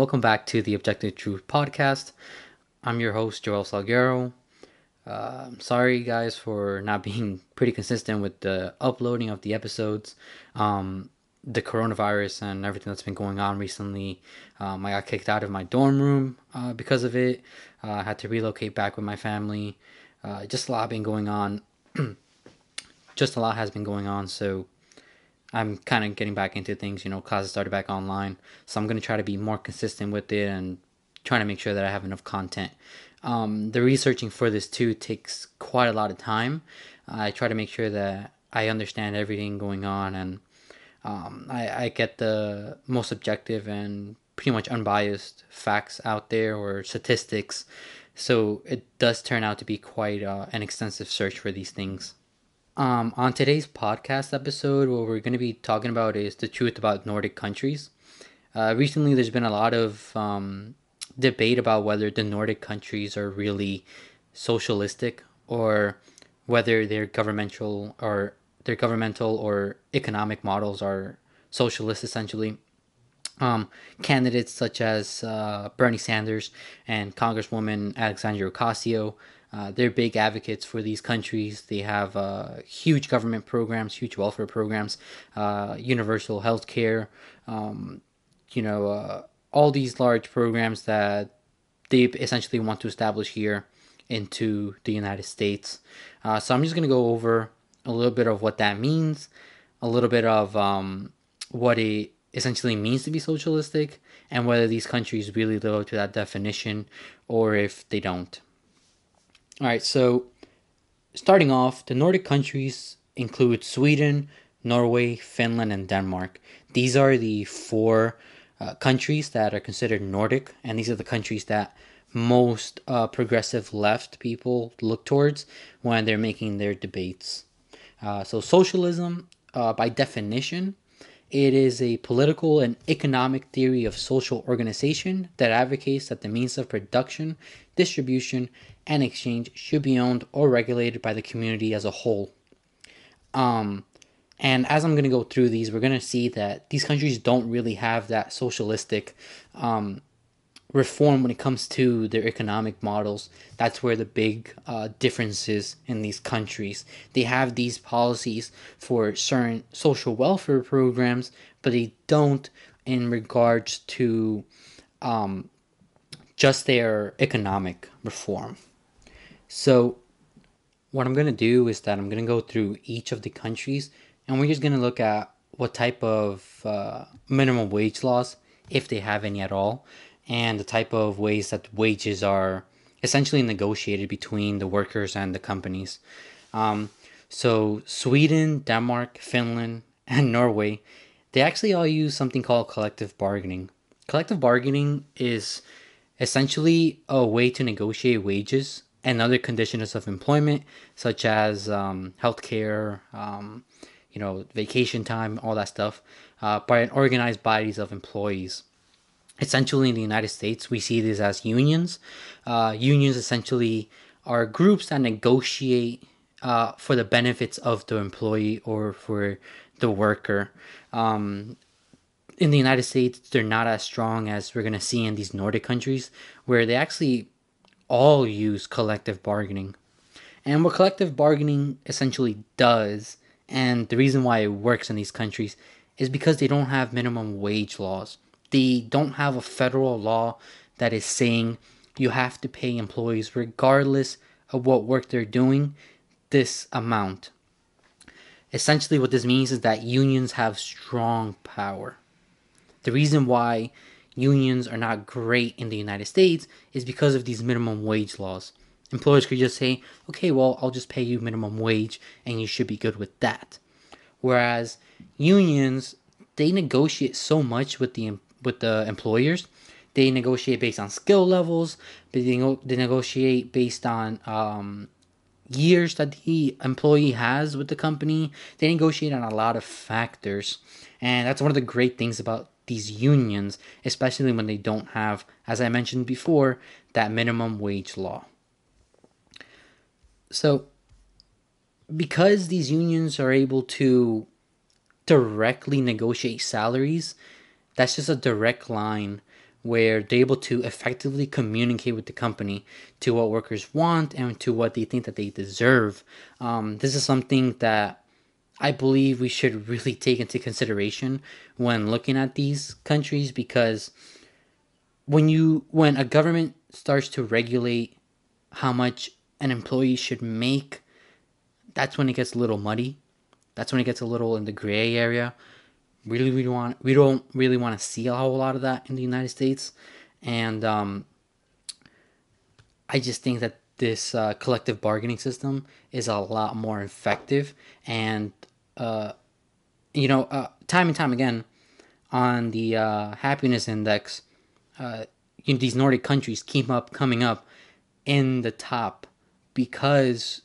Welcome back to the Objective Truth Podcast. I'm your host, Joel Salguero. Uh, I'm sorry, guys, for not being pretty consistent with the uploading of the episodes. Um, the coronavirus and everything that's been going on recently. Um, I got kicked out of my dorm room uh, because of it. Uh, I had to relocate back with my family. Uh, just a lot been going on. just a lot has been going on. So I'm kind of getting back into things. You know, classes started back online. So I'm going to try to be more consistent with it and trying to make sure that I have enough content. Um, the researching for this too takes quite a lot of time. I try to make sure that I understand everything going on and um, I, I get the most objective and pretty much unbiased facts out there or statistics. So it does turn out to be quite uh, an extensive search for these things. Um, on today's podcast episode, what we're going to be talking about is the truth about Nordic countries. Uh, recently, there's been a lot of um, debate about whether the Nordic countries are really socialistic or whether they're governmental or their governmental or economic models are socialist essentially. Um, candidates such as uh, Bernie Sanders and Congresswoman Alexandria Ocasio, uh, they're big advocates for these countries. They have uh, huge government programs, huge welfare programs, uh, universal health care, um, you know, uh, all these large programs that they essentially want to establish here into the United States. Uh, so I'm just going to go over a little bit of what that means, a little bit of um, what it essentially means to be socialistic, and whether these countries really live up to that definition or if they don't. All right, so starting off, the Nordic countries include Sweden, Norway, Finland, and Denmark. These are the four uh, countries that are considered Nordic, and these are the countries that most uh, progressive left people look towards when they're making their debates. Uh, so, socialism, uh, by definition, it is a political and economic theory of social organization that advocates that the means of production, distribution, and exchange should be owned or regulated by the community as a whole. Um, and as I'm going to go through these, we're going to see that these countries don't really have that socialistic um, reform when it comes to their economic models. That's where the big uh, differences in these countries. They have these policies for certain social welfare programs, but they don't in regards to um, just their economic reform. So, what I'm going to do is that I'm going to go through each of the countries and we're just going to look at what type of uh, minimum wage laws, if they have any at all, and the type of ways that wages are essentially negotiated between the workers and the companies. Um, so Sweden, Denmark, Finland, and Norway, they actually all use something called collective bargaining. Collective bargaining is essentially a way to negotiate wages and other conditions of employment, such as um, healthcare, um, you know, vacation time, all that stuff, uh, by organized bodies of employees essentially in the United States, we see these as unions. Uh, unions essentially are groups that negotiate uh, for the benefits of the employee or for the worker. Um, in the United States, they're not as strong as we're going to see in these Nordic countries, where they actually all use collective bargaining. And what collective bargaining essentially does, and the reason why it works in these countries, is because they don't have minimum wage laws they don't have a federal law that is saying you have to pay employees regardless of what work they're doing this amount. Essentially, what this means is that unions have strong power. The reason why unions are not great in the United States is because of these minimum wage laws. Employers could just say, okay, well, I'll just pay you minimum wage and you should be good with that. Whereas unions, they negotiate so much with the with the employers. They negotiate based on skill levels. They, they negotiate based on um, years that the employee has with the company. They negotiate on a lot of factors. And that's one of the great things about these unions, especially when they don't have, as I mentioned before, that minimum wage law. So, because these unions are able to directly negotiate salaries, that's just a direct line where they're able to effectively communicate with the company to what workers want and to what they think that they deserve. Um, this is something that I believe we should really take into consideration when looking at these countries because when you when a government starts to regulate how much an employee should make, that's when it gets a little muddy. That's when it gets a little in the gray area really we want we don't really want to see a whole lot of that in the United States, and um, I just think that this uh, collective bargaining system is a lot more effective, and uh, you know, uh, time and time again, on the uh, happiness index, uh, you know, these Nordic countries keep up coming up in the top because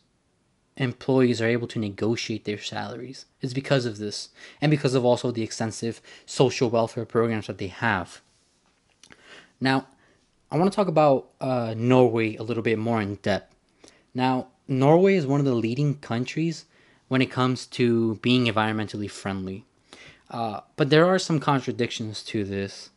employees are able to negotiate their salaries. It's because of this, and because of also the extensive social welfare programs that they have. Now, I want to talk about uh, Norway a little bit more in depth. Now, Norway is one of the leading countries when it comes to being environmentally friendly. Uh, but there are some contradictions to this.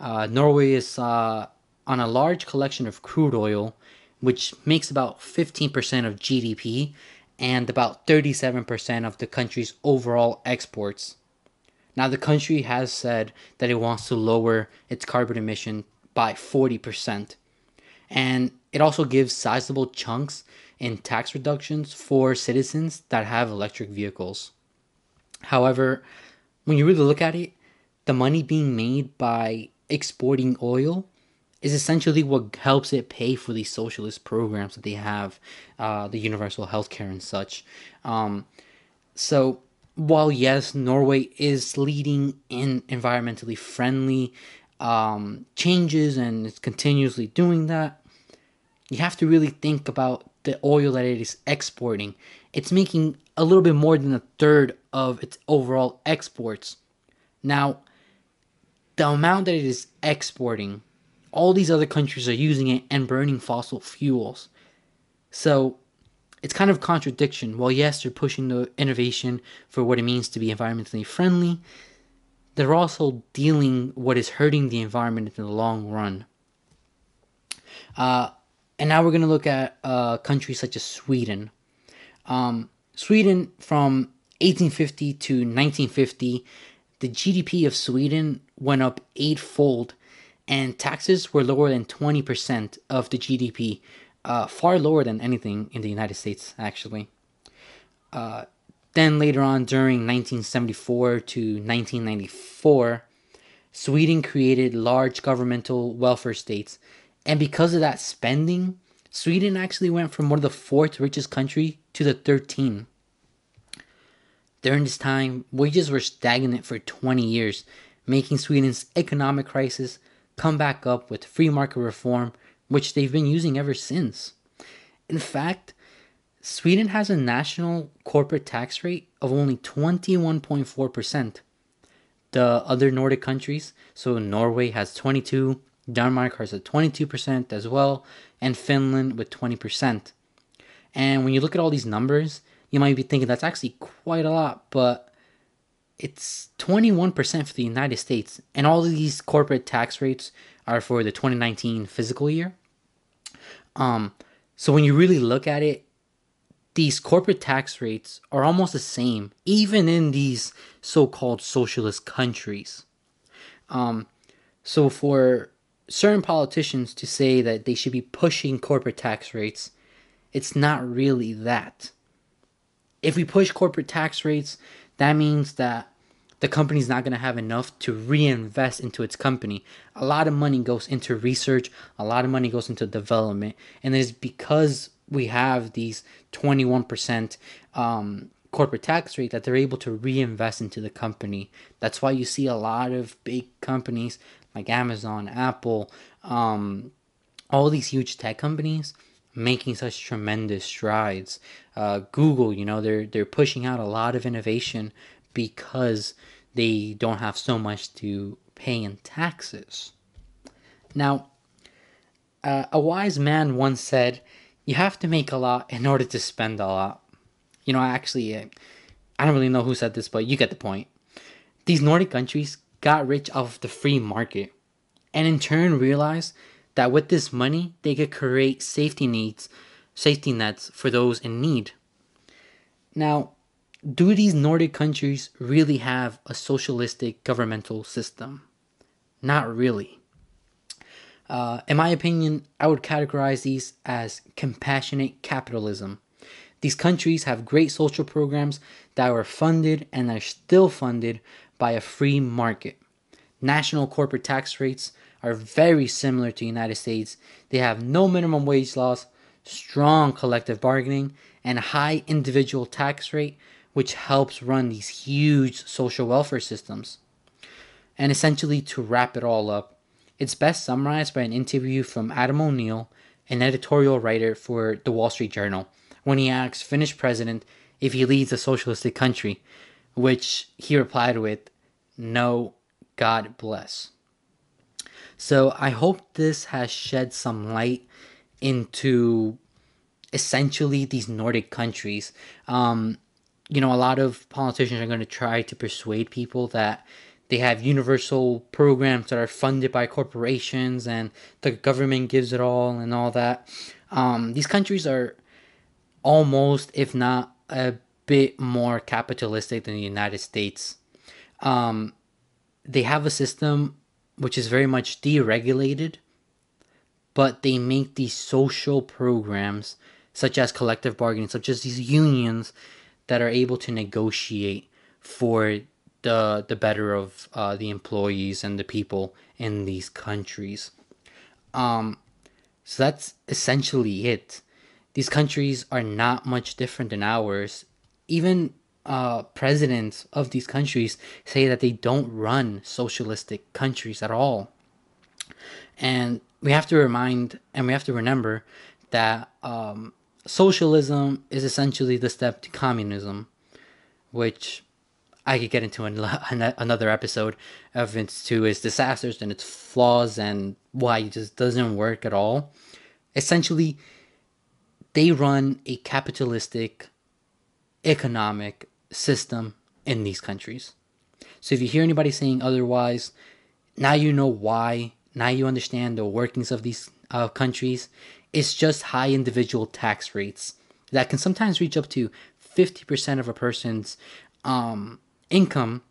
Uh, Norway is uh, on a large collection of crude oil, which makes about 15% of GDP and about 37% of the country's overall exports. Now, the country has said that it wants to lower its carbon emission by 40%. And it also gives sizable chunks in tax reductions for citizens that have electric vehicles. However, when you really look at it, the money being made by exporting oil is essentially what helps it pay for these socialist programs that they have, uh, the universal healthcare and such. Um, so while yes, Norway is leading in environmentally friendly um, changes and is continuously doing that, you have to really think about the oil that it is exporting. It's making a little bit more than a third of its overall exports. Now, the amount that it is exporting all these other countries are using it and burning fossil fuels. So it's kind of a contradiction. While yes, they're pushing the innovation for what it means to be environmentally friendly, they're also dealing what is hurting the environment in the long run. Uh, and now we're going to look at uh, countries such as Sweden. Um, Sweden from 1850 to 1950, the GDP of Sweden went up eightfold and taxes were lower than 20% of the GDP, uh, far lower than anything in the United States, actually. Uh, then later on, during 1974 to 1994, Sweden created large governmental welfare states, and because of that spending, Sweden actually went from one of the fourth richest country to the 13. During this time, wages were stagnant for 20 years, making Sweden's economic crisis come back up with free market reform, which they've been using ever since. In fact, Sweden has a national corporate tax rate of only 21.4%. The other Nordic countries, so Norway has 22, Denmark has a 22% as well, and Finland with 20%. And when you look at all these numbers, you might be thinking that's actually quite a lot, but it's 21% for the United States, and all of these corporate tax rates are for the 2019 fiscal year. Um, so when you really look at it, these corporate tax rates are almost the same, even in these so-called socialist countries. Um, so for certain politicians to say that they should be pushing corporate tax rates, it's not really that. If we push corporate tax rates, that means that the company's not going to have enough to reinvest into its company. A lot of money goes into research, a lot of money goes into development, and it's because we have these 21% um, corporate tax rate that they're able to reinvest into the company. That's why you see a lot of big companies like Amazon, Apple, um, all these huge tech companies making such tremendous strides. Uh, Google, you know, they're they're pushing out a lot of innovation because they don't have so much to pay in taxes. Now, uh, a wise man once said, "You have to make a lot in order to spend a lot." You know, actually, uh, I don't really know who said this, but you get the point. These Nordic countries got rich off the free market. and in turn realize that with this money they could create safety needs, safety nets for those in need. Now, do these Nordic countries really have a socialistic governmental system? Not really. Uh, in my opinion, I would categorize these as compassionate capitalism. These countries have great social programs that were funded and are still funded by a free market. National corporate tax rates are very similar to the United States. They have no minimum wage laws, strong collective bargaining, and high individual tax rate, which helps run these huge social welfare systems. And essentially, to wrap it all up, it's best summarized by an interview from Adam O'Neal, an editorial writer for the Wall Street Journal, when he asks Finnish president if he leads a socialistic country, which he replied with, No, God bless. So I hope this has shed some light into essentially these Nordic countries. Um, you know, a lot of politicians are going to try to persuade people that they have universal programs that are funded by corporations and the government gives it all and all that. Um, these countries are almost, if not a bit more capitalistic than the United States. Um, they have a system which is very much deregulated, but they make these social programs, such as collective bargaining, such as these unions, that are able to negotiate for the the better of uh, the employees and the people in these countries. Um, so that's essentially it. These countries are not much different than ours. Even uh, presidents of these countries say that they don't run socialistic countries at all. And we have to remind and we have to remember that um, socialism is essentially the step to communism, which I could get into an, another episode of its to its disasters and its flaws and why it just doesn't work at all. Essentially, they run a capitalistic economic system in these countries. So if you hear anybody saying otherwise, now you know why. Now you understand the workings of these uh, countries. It's just high individual tax rates that can sometimes reach up to 50% of a person's um, income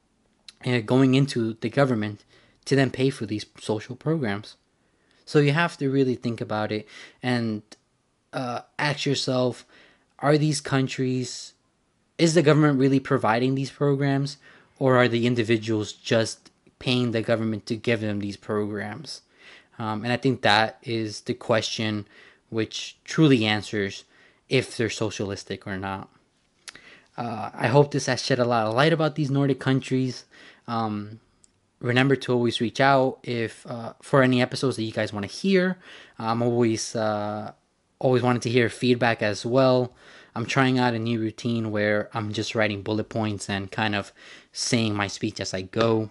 uh, going into the government to then pay for these social programs. So you have to really think about it and uh, ask yourself are these countries is the government really providing these programs or are the individuals just paying the government to give them these programs? Um, and i think that is the question which truly answers if they're socialistic or not. Uh, i hope this has shed a lot of light about these nordic countries. Um, remember to always reach out if uh, for any episodes that you guys want to hear. I'm always uh, always wanted to hear feedback as well I'm trying out a new routine where I'm just writing bullet points and kind of saying my speech as I go.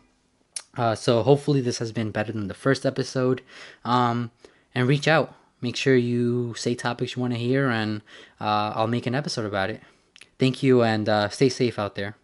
Uh, so hopefully this has been better than the first episode. Um, and reach out. Make sure you say topics you want to hear, and uh, I'll make an episode about it. Thank you, and uh, stay safe out there.